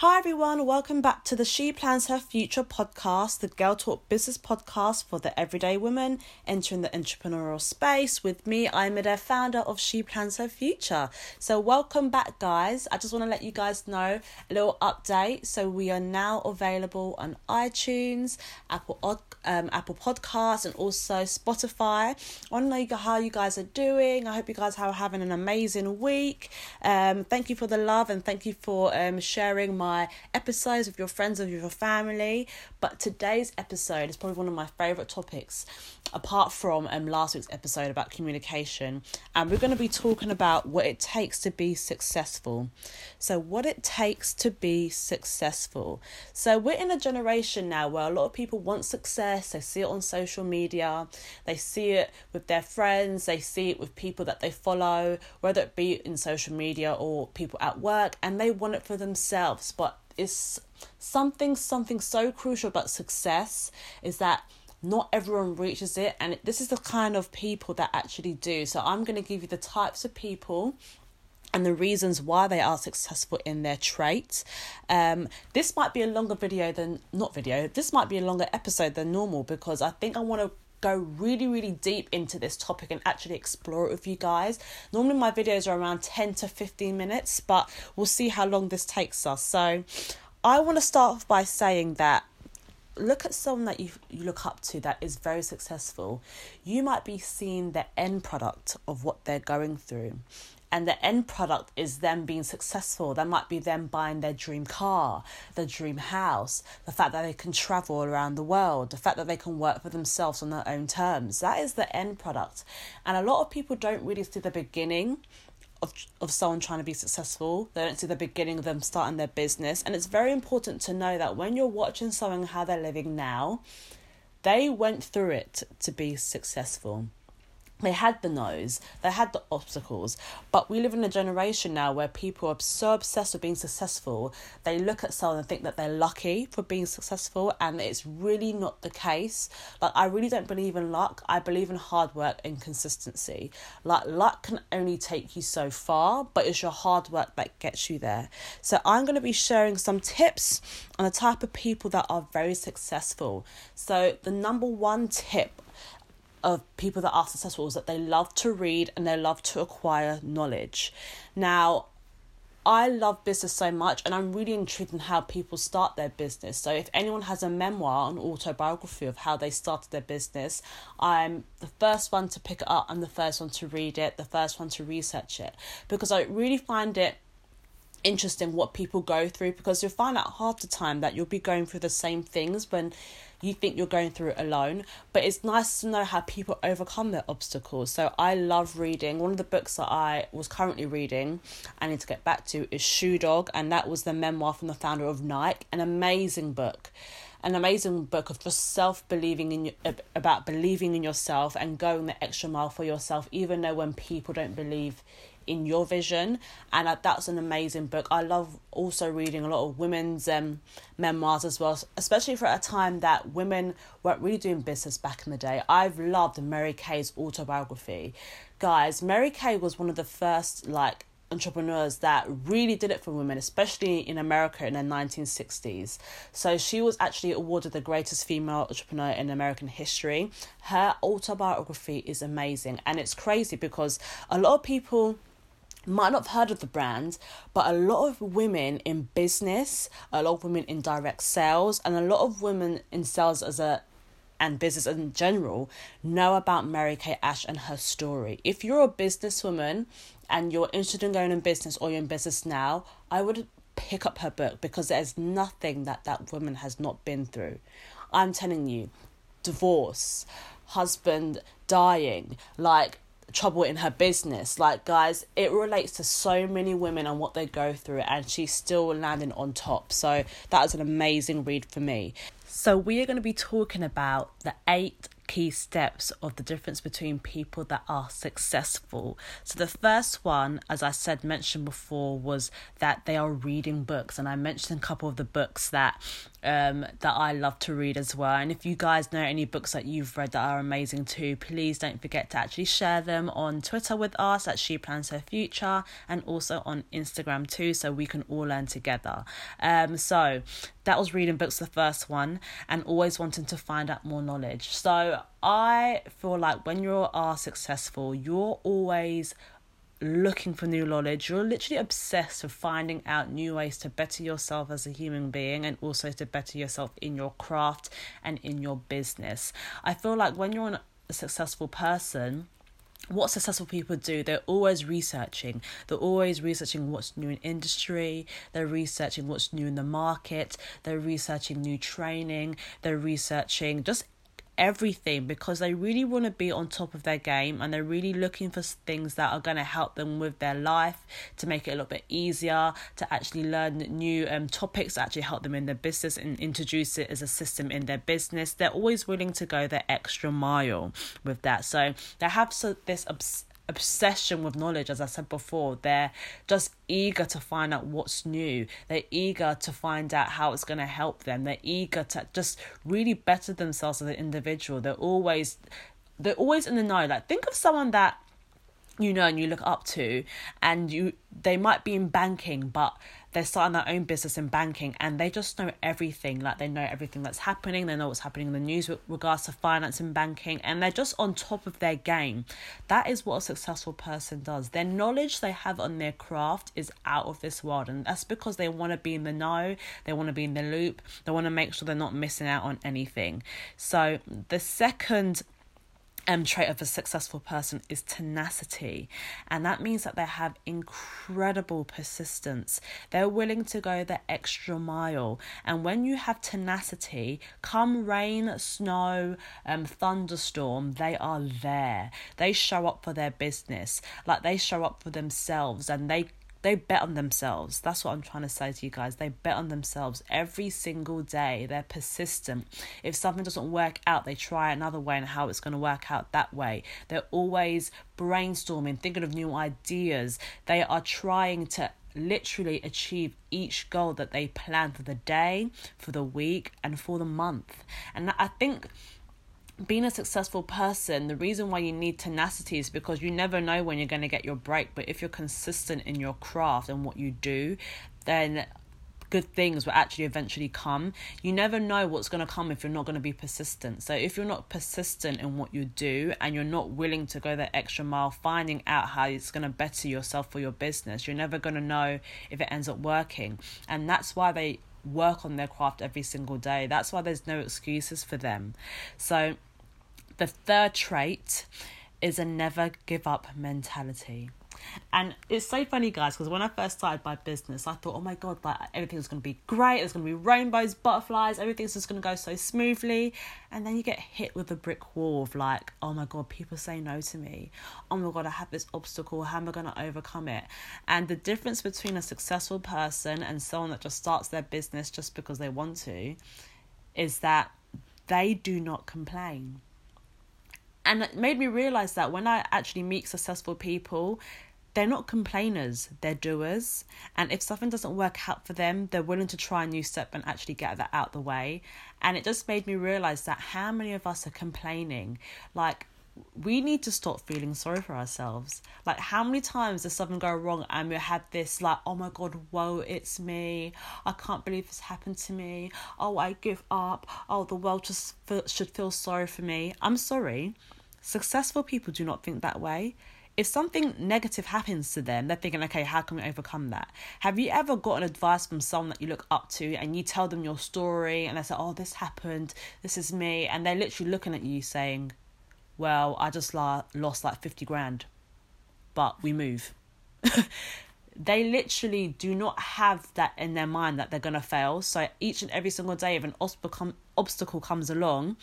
Hi everyone, welcome back to the She Plans Her Future podcast, the Girl Talk business podcast for the everyday woman entering the entrepreneurial space. With me, I'm the founder of She Plans Her Future. So, welcome back, guys. I just want to let you guys know a little update. So, we are now available on iTunes, Apple um, Apple Podcasts, and also Spotify. I want to know how you guys are doing. I hope you guys are having an amazing week. Um, thank you for the love and thank you for um, sharing my my episodes with your friends, with your family. But today's episode is probably one of my favourite topics, apart from um, last week's episode about communication. And we're going to be talking about what it takes to be successful. So, what it takes to be successful. So, we're in a generation now where a lot of people want success, they see it on social media, they see it with their friends, they see it with people that they follow, whether it be in social media or people at work, and they want it for themselves it's something something so crucial about success is that not everyone reaches it and this is the kind of people that actually do so i'm going to give you the types of people and the reasons why they are successful in their traits. Um, this might be a longer video than not video. This might be a longer episode than normal because I think I want to go really, really deep into this topic and actually explore it with you guys. Normally, my videos are around 10 to 15 minutes, but we'll see how long this takes us. So, I want to start off by saying that look at someone that you, you look up to that is very successful. You might be seeing the end product of what they're going through and the end product is them being successful. That might be them buying their dream car, their dream house, the fact that they can travel around the world, the fact that they can work for themselves on their own terms. That is the end product. And a lot of people don't really see the beginning of, of someone trying to be successful. They don't see the beginning of them starting their business. And it's very important to know that when you're watching someone how they're living now, they went through it to be successful they had the no's, they had the obstacles, but we live in a generation now where people are so obsessed with being successful, they look at someone and think that they're lucky for being successful, and it's really not the case. Like, I really don't believe in luck, I believe in hard work and consistency. Like, luck can only take you so far, but it's your hard work that gets you there. So, I'm going to be sharing some tips on the type of people that are very successful. So, the number one tip of people that are successful is that they love to read and they love to acquire knowledge. Now, I love business so much and I'm really intrigued in how people start their business. So if anyone has a memoir, an autobiography of how they started their business, I'm the first one to pick it up, I'm the first one to read it, the first one to research it. Because I really find it interesting what people go through because you'll find out half the time that you'll be going through the same things when you think you're going through it alone. But it's nice to know how people overcome their obstacles. So I love reading. One of the books that I was currently reading, I need to get back to, is Shoe Dog, and that was the memoir from the founder of Nike. An amazing book an amazing book of just self believing in about believing in yourself and going the extra mile for yourself even though when people don't believe in your vision and that's an amazing book i love also reading a lot of women's um, memoirs as well especially for a time that women weren't really doing business back in the day i've loved mary kay's autobiography guys mary kay was one of the first like entrepreneurs that really did it for women, especially in America in the 1960s. So she was actually awarded the greatest female entrepreneur in American history. Her autobiography is amazing and it's crazy because a lot of people might not have heard of the brand, but a lot of women in business, a lot of women in direct sales, and a lot of women in sales as a and business in general know about Mary Kay Ash and her story. If you're a businesswoman and you're interested in going in business or you're in business now, I would pick up her book because there's nothing that that woman has not been through. I'm telling you, divorce, husband dying, like trouble in her business. Like, guys, it relates to so many women and what they go through, and she's still landing on top. So, that was an amazing read for me. So, we are going to be talking about the eight key steps of the difference between people that are successful. So the first one, as I said, mentioned before, was that they are reading books, and I mentioned a couple of the books that um that I love to read as well. And if you guys know any books that you've read that are amazing too, please don't forget to actually share them on Twitter with us at She Plans Her Future and also on Instagram too, so we can all learn together. Um, so that was reading books the first one and always wanting to find out more knowledge. So I feel like when you are successful, you're always looking for new knowledge. You're literally obsessed with finding out new ways to better yourself as a human being and also to better yourself in your craft and in your business. I feel like when you're a successful person, what successful people do they're always researching they're always researching what's new in industry they're researching what's new in the market they're researching new training they're researching just everything because they really want to be on top of their game and they're really looking for things that are going to help them with their life to make it a little bit easier to actually learn new um, topics actually help them in their business and introduce it as a system in their business. They're always willing to go the extra mile with that. So they have so this obs- obsession with knowledge, as I said before. They're just eager to find out what's new. They're eager to find out how it's going to help them. They're eager to just really better themselves as an individual. They're always they're always in the know. Like think of someone that you know and you look up to and you they might be in banking but they're starting their own business in banking and they just know everything like they know everything that's happening they know what's happening in the news with regards to finance and banking and they're just on top of their game. That is what a successful person does. Their knowledge they have on their craft is out of this world and that's because they want to be in the know they want to be in the loop they want to make sure they're not missing out on anything. So the second um, trait of a successful person is tenacity. And that means that they have incredible persistence. They're willing to go the extra mile. And when you have tenacity, come rain, snow, um, thunderstorm, they are there. They show up for their business. Like they show up for themselves and they they bet on themselves. That's what I'm trying to say to you guys. They bet on themselves every single day. They're persistent. If something doesn't work out, they try another way and how it's going to work out that way. They're always brainstorming, thinking of new ideas. They are trying to literally achieve each goal that they plan for the day, for the week, and for the month. And I think being a successful person, the reason why you need tenacity is because you never know when you're going to get your break. But if you're consistent in your craft and what you do, then good things will actually eventually come. You never know what's going to come if you're not going to be persistent. So, if you're not persistent in what you do and you're not willing to go that extra mile, finding out how it's going to better yourself for your business, you're never going to know if it ends up working. And that's why they work on their craft every single day. That's why there's no excuses for them. So, the third trait is a never give up mentality. And it's so funny, guys, because when I first started my business, I thought, oh my god, like everything's gonna be great. There's gonna be rainbows, butterflies, everything's just gonna go so smoothly. And then you get hit with a brick wall of like, oh my god, people say no to me. Oh my god, I have this obstacle. How am I gonna overcome it? And the difference between a successful person and someone that just starts their business just because they want to, is that they do not complain and it made me realize that when I actually meet successful people, they're not complainers, they're doers. And if something doesn't work out for them, they're willing to try a new step and actually get that out the way. And it just made me realize that how many of us are complaining? Like, we need to stop feeling sorry for ourselves. Like, how many times does something go wrong and we have this, like, oh my god, whoa, it's me. I can't believe this happened to me. Oh, I give up. Oh, the world just feel, should feel sorry for me. I'm sorry. Successful people do not think that way. If something negative happens to them, they're thinking, okay, how can we overcome that? Have you ever gotten advice from someone that you look up to and you tell them your story and they say, oh, this happened, this is me, and they're literally looking at you saying, well, I just la- lost like 50 grand, but we move. they literally do not have that in their mind that they're going to fail. So each and every single day, if an obstacle, obstacle comes along,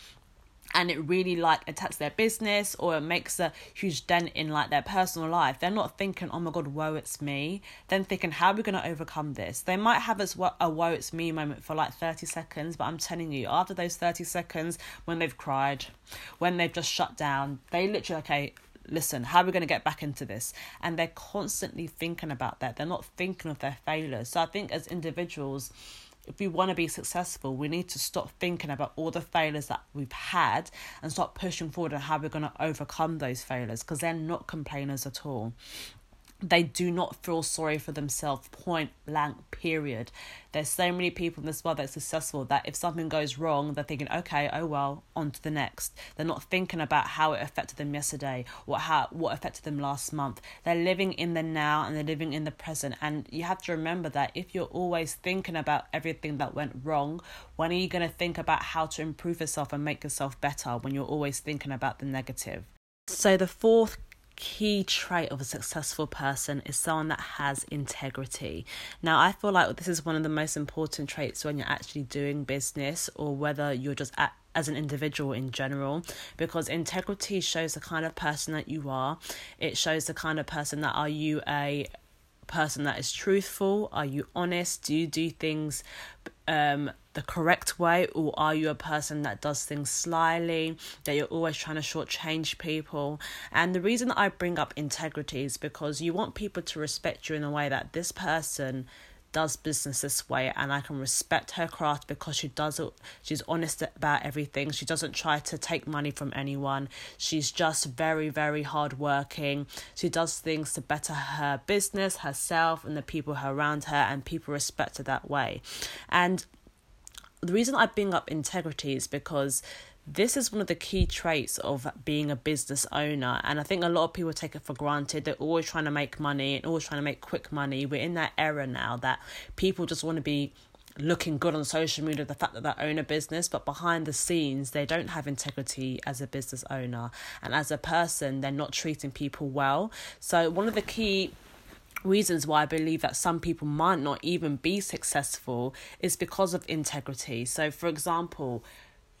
and it really like attacks their business or it makes a huge dent in like their personal life they're not thinking oh my god woe it's me then thinking how are we going to overcome this they might have as well a woe it's me moment for like 30 seconds but i'm telling you after those 30 seconds when they've cried when they've just shut down they literally okay listen, how are we going to get back into this? And they're constantly thinking about that. They're not thinking of their failures. So I think as individuals, if we want to be successful, we need to stop thinking about all the failures that we've had and start pushing forward on how we're going to overcome those failures because they're not complainers at all they do not feel sorry for themselves. Point blank period. There's so many people in this world that's successful that if something goes wrong they're thinking okay oh well on to the next. They're not thinking about how it affected them yesterday what how what affected them last month. They're living in the now and they're living in the present. And you have to remember that if you're always thinking about everything that went wrong when are you going to think about how to improve yourself and make yourself better when you're always thinking about the negative? So the fourth key trait of a successful person is someone that has integrity. Now, I feel like this is one of the most important traits when you're actually doing business or whether you're just at as an individual in general because integrity shows the kind of person that you are. It shows the kind of person that are you a person that is truthful? Are you honest? Do you do things um the correct way, or are you a person that does things slyly, that you're always trying to shortchange people? And the reason I bring up integrity is because you want people to respect you in a way that this person does business this way and I can respect her craft because she does it she's honest about everything. She doesn't try to take money from anyone. She's just very very hardworking. She does things to better her business herself and the people around her and people respect her that way. And the reason I bring up integrity is because this is one of the key traits of being a business owner. And i think a lot of people take it for granted. They're always trying to make money and always trying to make quick money. We're in that era now that people just want to be looking good on social media the fact that they own a business but behind the scenes they don't have integrity as a business owner. And as a person they're not treating people well. So one of the key reasons why I believe that some people might not even be successful is because of integrity. So, for example,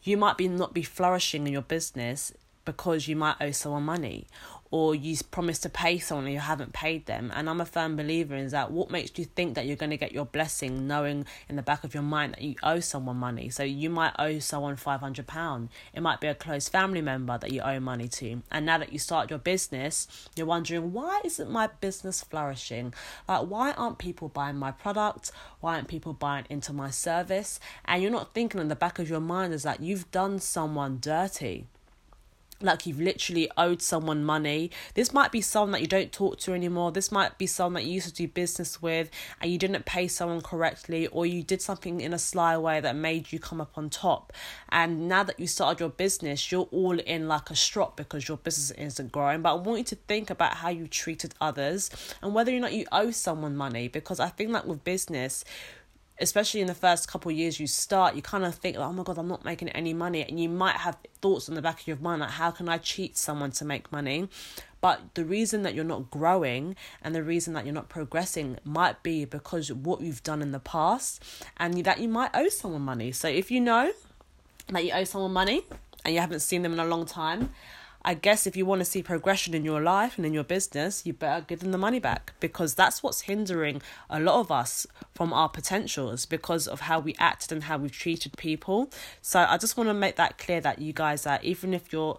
you might be not be flourishing in your business because you might owe someone money or you promise to pay someone and you haven't paid them. And I'm a firm believer in that what makes you think that you're going to get your blessing knowing in the back of your mind that you owe someone money. So you might owe someone £500. It might be a close family member that you owe money to. And now that you start your business, you're wondering, why isn't my business flourishing? Like, why aren't people buying my product? Why aren't people buying into my service? And you're not thinking in the back of your mind is that you've done someone dirty like you've literally owed someone money. This might be someone that you don't talk to anymore. This might be someone that you used to do business with and you didn't pay someone correctly or you did something in a sly way that made you come up on top. And now that you started your business, you're all in like a strop because your business isn't growing. But I want you to think about how you treated others and whether or not you owe someone money because I think that with business, especially in the first couple years you start, you kind of think, like, oh my God, I'm not making any money. And you might have thoughts in the back of your mind, like, how can I cheat someone to make money? But the reason that you're not growing and the reason that you're not progressing might be because what you've done in the past and that you might owe someone money. So if you know that you owe someone money and you haven't seen them in a long time, I guess if you want to see progression in your life and in your business, you better give them the money back because that's what's hindering a lot of us from our potentials because of how we acted and how we've treated people. So I just want to make that clear that you guys are, even if you're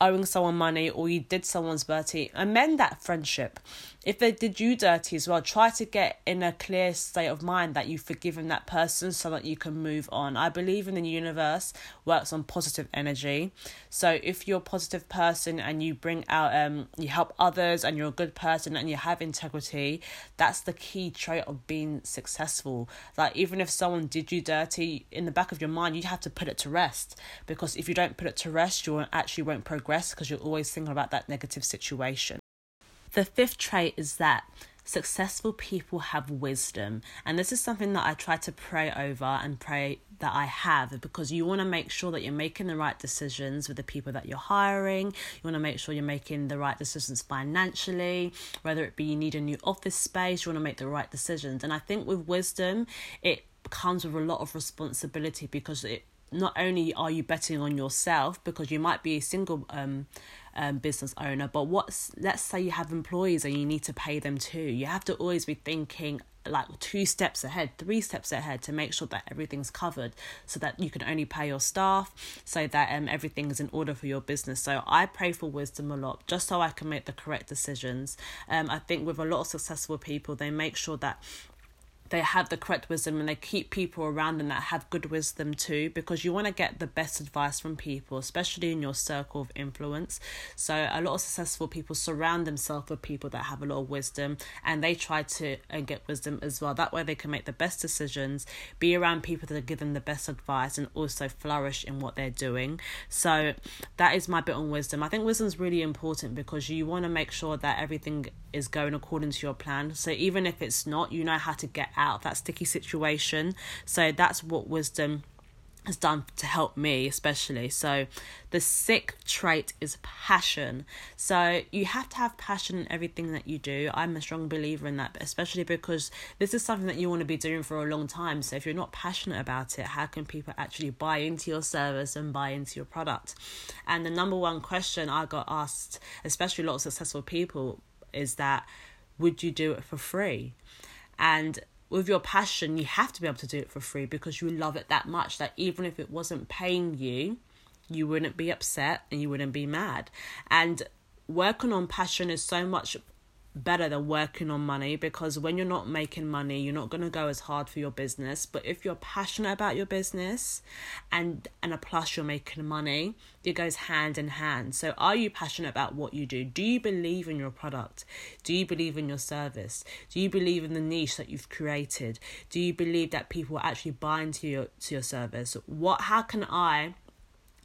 owing someone money or you did someone's dirty, amend that friendship. If they did you dirty as well, try to get in a clear state of mind that you've forgiven that person so that you can move on. I believe in the universe works on positive energy. So if you're a positive person and you bring out um you help others and you're a good person and you have integrity, that's the key trait of being successful. Like even if someone did you dirty, in the back of your mind you have to put it to rest because if you don't put it to rest, you actually won't progress because you're always thinking about that negative situation. The fifth trait is that successful people have wisdom. And this is something that I try to pray over and pray that I have because you want to make sure that you're making the right decisions with the people that you're hiring. You want to make sure you're making the right decisions financially, whether it be you need a new office space, you want to make the right decisions. And I think with wisdom, it comes with a lot of responsibility because it not only are you betting on yourself because you might be a single um, um, business owner, but what's let's say you have employees and you need to pay them too. You have to always be thinking like two steps ahead, three steps ahead to make sure that everything's covered so that you can only pay your staff, so that um everything is in order for your business. So I pray for wisdom a lot just so I can make the correct decisions. Um I think with a lot of successful people they make sure that they have the correct wisdom and they keep people around them that have good wisdom too because you want to get the best advice from people especially in your circle of influence. So a lot of successful people surround themselves with people that have a lot of wisdom and they try to get wisdom as well. That way they can make the best decisions be around people that give them the best advice and also flourish in what they're doing. So that is my bit on wisdom. I think wisdom is really important because you want to make sure that everything is going according to your plan. So even if it's not you know how to get out of that sticky situation. So that's what wisdom has done to help me especially. So the sixth trait is passion. So you have to have passion in everything that you do. I'm a strong believer in that especially because this is something that you want to be doing for a long time. So if you're not passionate about it how can people actually buy into your service and buy into your product? And the number one question i got asked especially a lot of successful people is that would you do it for free? And with your passion, you have to be able to do it for free because you love it that much that even if it wasn't paying you, you wouldn't be upset and you wouldn't be mad. And working on passion is so much better than working on money because when you're not making money you're not going to go as hard for your business. But if you're passionate about your business and and a plus you're making money it goes hand in hand. So are you passionate about what you do? Do you believe in your product? Do you believe in your service? Do you believe in the niche that you've created? Do you believe that people will actually buy into your to your service? What how can i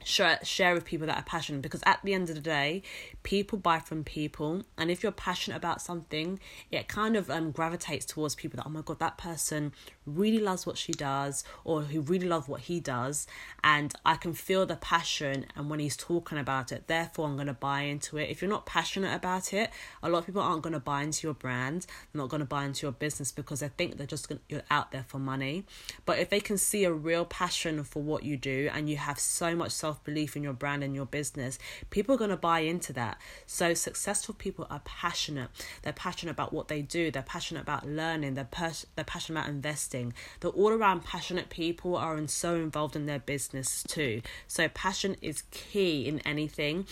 share share with people that are passionate because at the end of the day people buy from people. And if you're passionate about something it kind of um gravitates towards people that oh my god that person really loves what she does or who really love what he does. And I can feel the passion and when he's talking about it therefore I'm going to buy into it. If you're not passionate about it a lot of people aren't going to buy into your brand they're not going to buy into your business because they think they're just gonna, you're out there for money. But if they can see a real passion for what you do and you have so much self belief in your brand and your business people are going to buy into that. So successful people are passionate. They're passionate about what they do. They're passionate about learning. They're, pers- they're passionate about investing The all around passionate people are in, so involved in their business too. So, passion is key in anything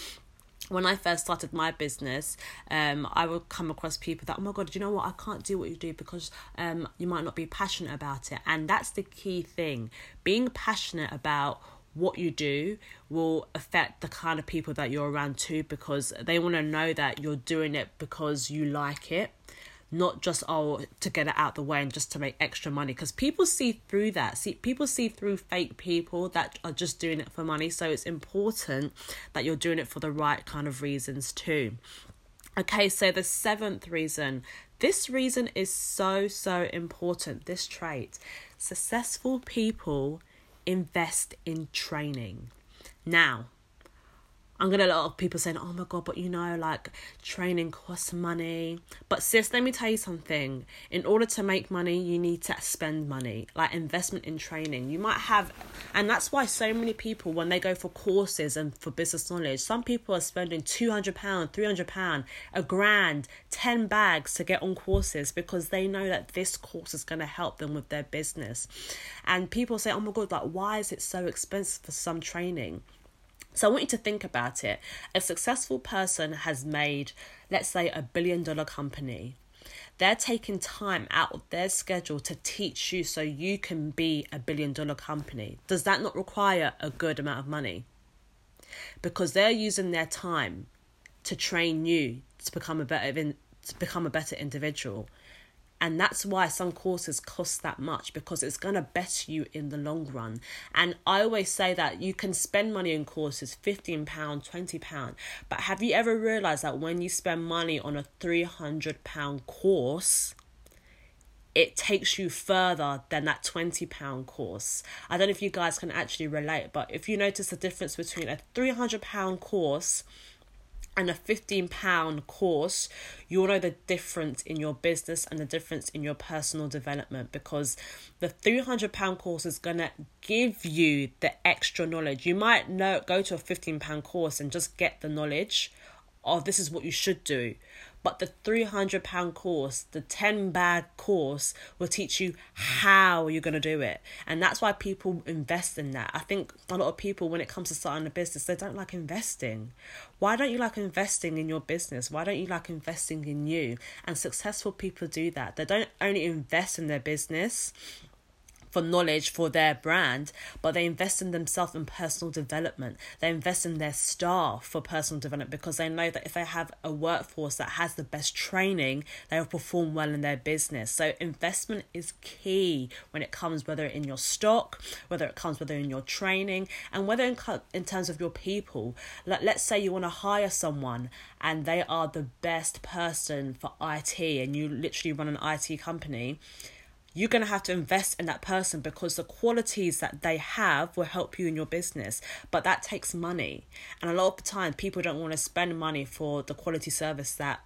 when I first started my business, um, I would come across people that, oh my God, do you know what? I can't do what you do because um, you might not be passionate about it. And that's the key thing. Being passionate about what you do will affect the kind of people that you're around too because they want to know that you're doing it because you like it not just oh to get it out the way and just to make extra money because people see through that. See people see through fake people that are just doing it for money. So it's important that you're doing it for the right kind of reasons too. Okay so the seventh reason. This reason is so so important this trait. Successful people invest in training. Now I'm gonna a lot of people saying, "Oh my god," but you know, like training costs money. But sis, let me tell you something. In order to make money, you need to spend money, like investment in training. You might have, and that's why so many people, when they go for courses and for business knowledge, some people are spending two hundred pound, three hundred pound, a grand, ten bags to get on courses because they know that this course is gonna help them with their business. And people say, "Oh my god, like why is it so expensive for some training?" So I want you to think about it. A successful person has made, let's say, a billion dollar company. They're taking time out of their schedule to teach you so you can be a billion dollar company. Does that not require a good amount of money? Because they're using their time to train you to become a better to become a better individual and that's why some courses cost that much because it's going to better you in the long run. And i always say that you can spend money on courses 15 pound 20 pound. But have you ever realized that when you spend money on a 300 pound course it takes you further than that 20 pound course? I don't know if you guys can actually relate but if you notice the difference between a 300 pound course and a 15 pound course you'll know the difference in your business and the difference in your personal development because the 300 pound course is going to give you the extra knowledge. You might know go to a 15 pound course and just get the knowledge of this is what you should do but the 300 pound course, the 10 bag course will teach you how you're going to do it. And that's why people invest in that. I think a lot of people, when it comes to starting a business, they don't like investing. Why don't you like investing in your business? Why don't you like investing in you? And successful people do that. They don't only invest in their business, for knowledge for their brand, but they invest in themselves in personal development. They invest in their staff for personal development because they know that if they have a workforce that has the best training, they will perform well in their business. So investment is key when it comes whether in your stock, whether it comes whether in your training, and whether in, in terms of your people. Like let's say you want to hire someone and they are the best person for IT and you literally run an IT company you're going to have to invest in that person because the qualities that they have will help you in your business but that takes money and a lot of the time people don't want to spend money for the quality service that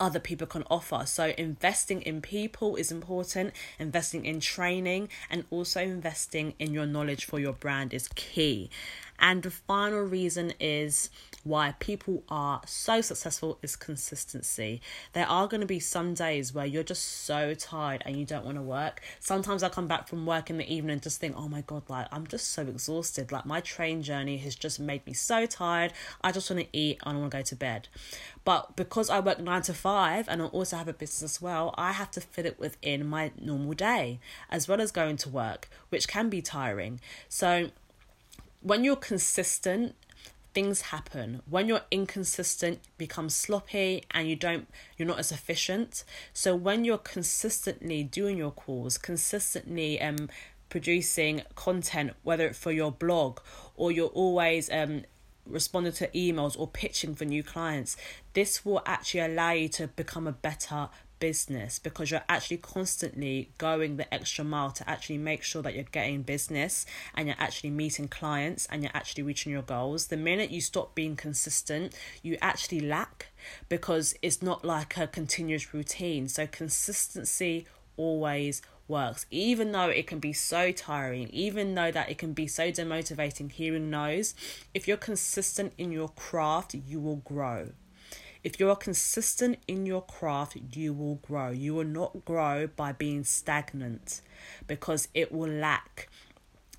other people can offer. So, investing in people is important, investing in training, and also investing in your knowledge for your brand is key. And the final reason is why people are so successful is consistency. There are going to be some days where you're just so tired and you don't want to work. Sometimes I come back from work in the evening and just think, oh my God, like I'm just so exhausted. Like my train journey has just made me so tired. I just want to eat and I want to go to bed. But because I work nine to five and I also have a business as well, I have to fit it within my normal day as well as going to work, which can be tiring. So when you're consistent things happen. When you're inconsistent become sloppy and you don't you're not as efficient. So when you're consistently doing your calls consistently um producing content whether it's for your blog or you're always um responding to emails or pitching for new clients this will actually allow you to become a better business because you're actually constantly going the extra mile to actually make sure that you're getting business and you're actually meeting clients and you're actually reaching your goals. The minute you stop being consistent, you actually lack because it's not like a continuous routine. So, consistency always works even though it can be so tiring even though that it can be so demotivating hearing no's if you're consistent in your craft you will grow if you are consistent in your craft, you will grow. You will not grow by being stagnant because it will lack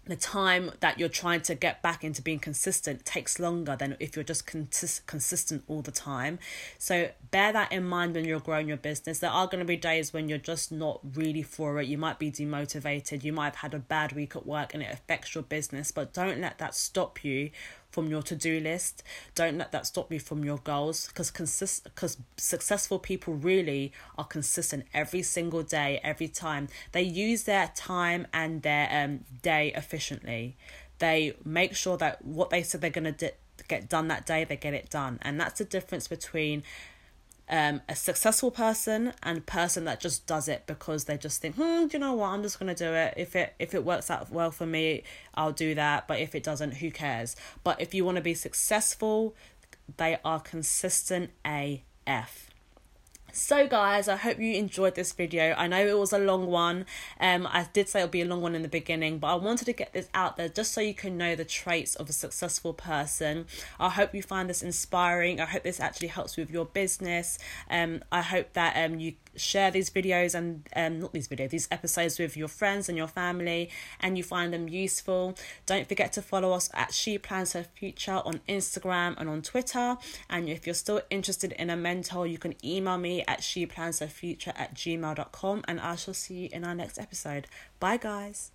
the time that you're trying to get back into being consistent takes longer than if you're just consist- consistent all the time. So bear that in mind when you're growing your business. There are going to be days when you're just not really for it. You might be demotivated. You might have had a bad week at work and it affects your business, but don't let that stop you from your to-do list. Don't let that stop you from your goals because consist because successful people really are consistent every single day every time. They use their time and their um day efficiently. They make sure that what they said they're going to get done that day they get it done. And that's the difference between um, a successful person and person that just does it because they just think, hmm, do you know what? I'm just gonna do it. If it if it works out well for me, I'll do that. But if it doesn't, who cares? But if you want to be successful, they are consistent AF. So guys, I hope you enjoyed this video. I know it was a long one. Um, I did say it'll be a long one in the beginning, but I wanted to get this out there just so you can know the traits of a successful person. I hope you find this inspiring. I hope this actually helps with your business. Um, I hope that um you share these videos and um not these videos, these episodes with your friends and your family, and you find them useful. Don't forget to follow us at She Plans Her Future on Instagram and on Twitter. And if you're still interested in a mentor, you can email at sheplansherfuture at gmail.com and I shall see you in our next episode. Bye, guys.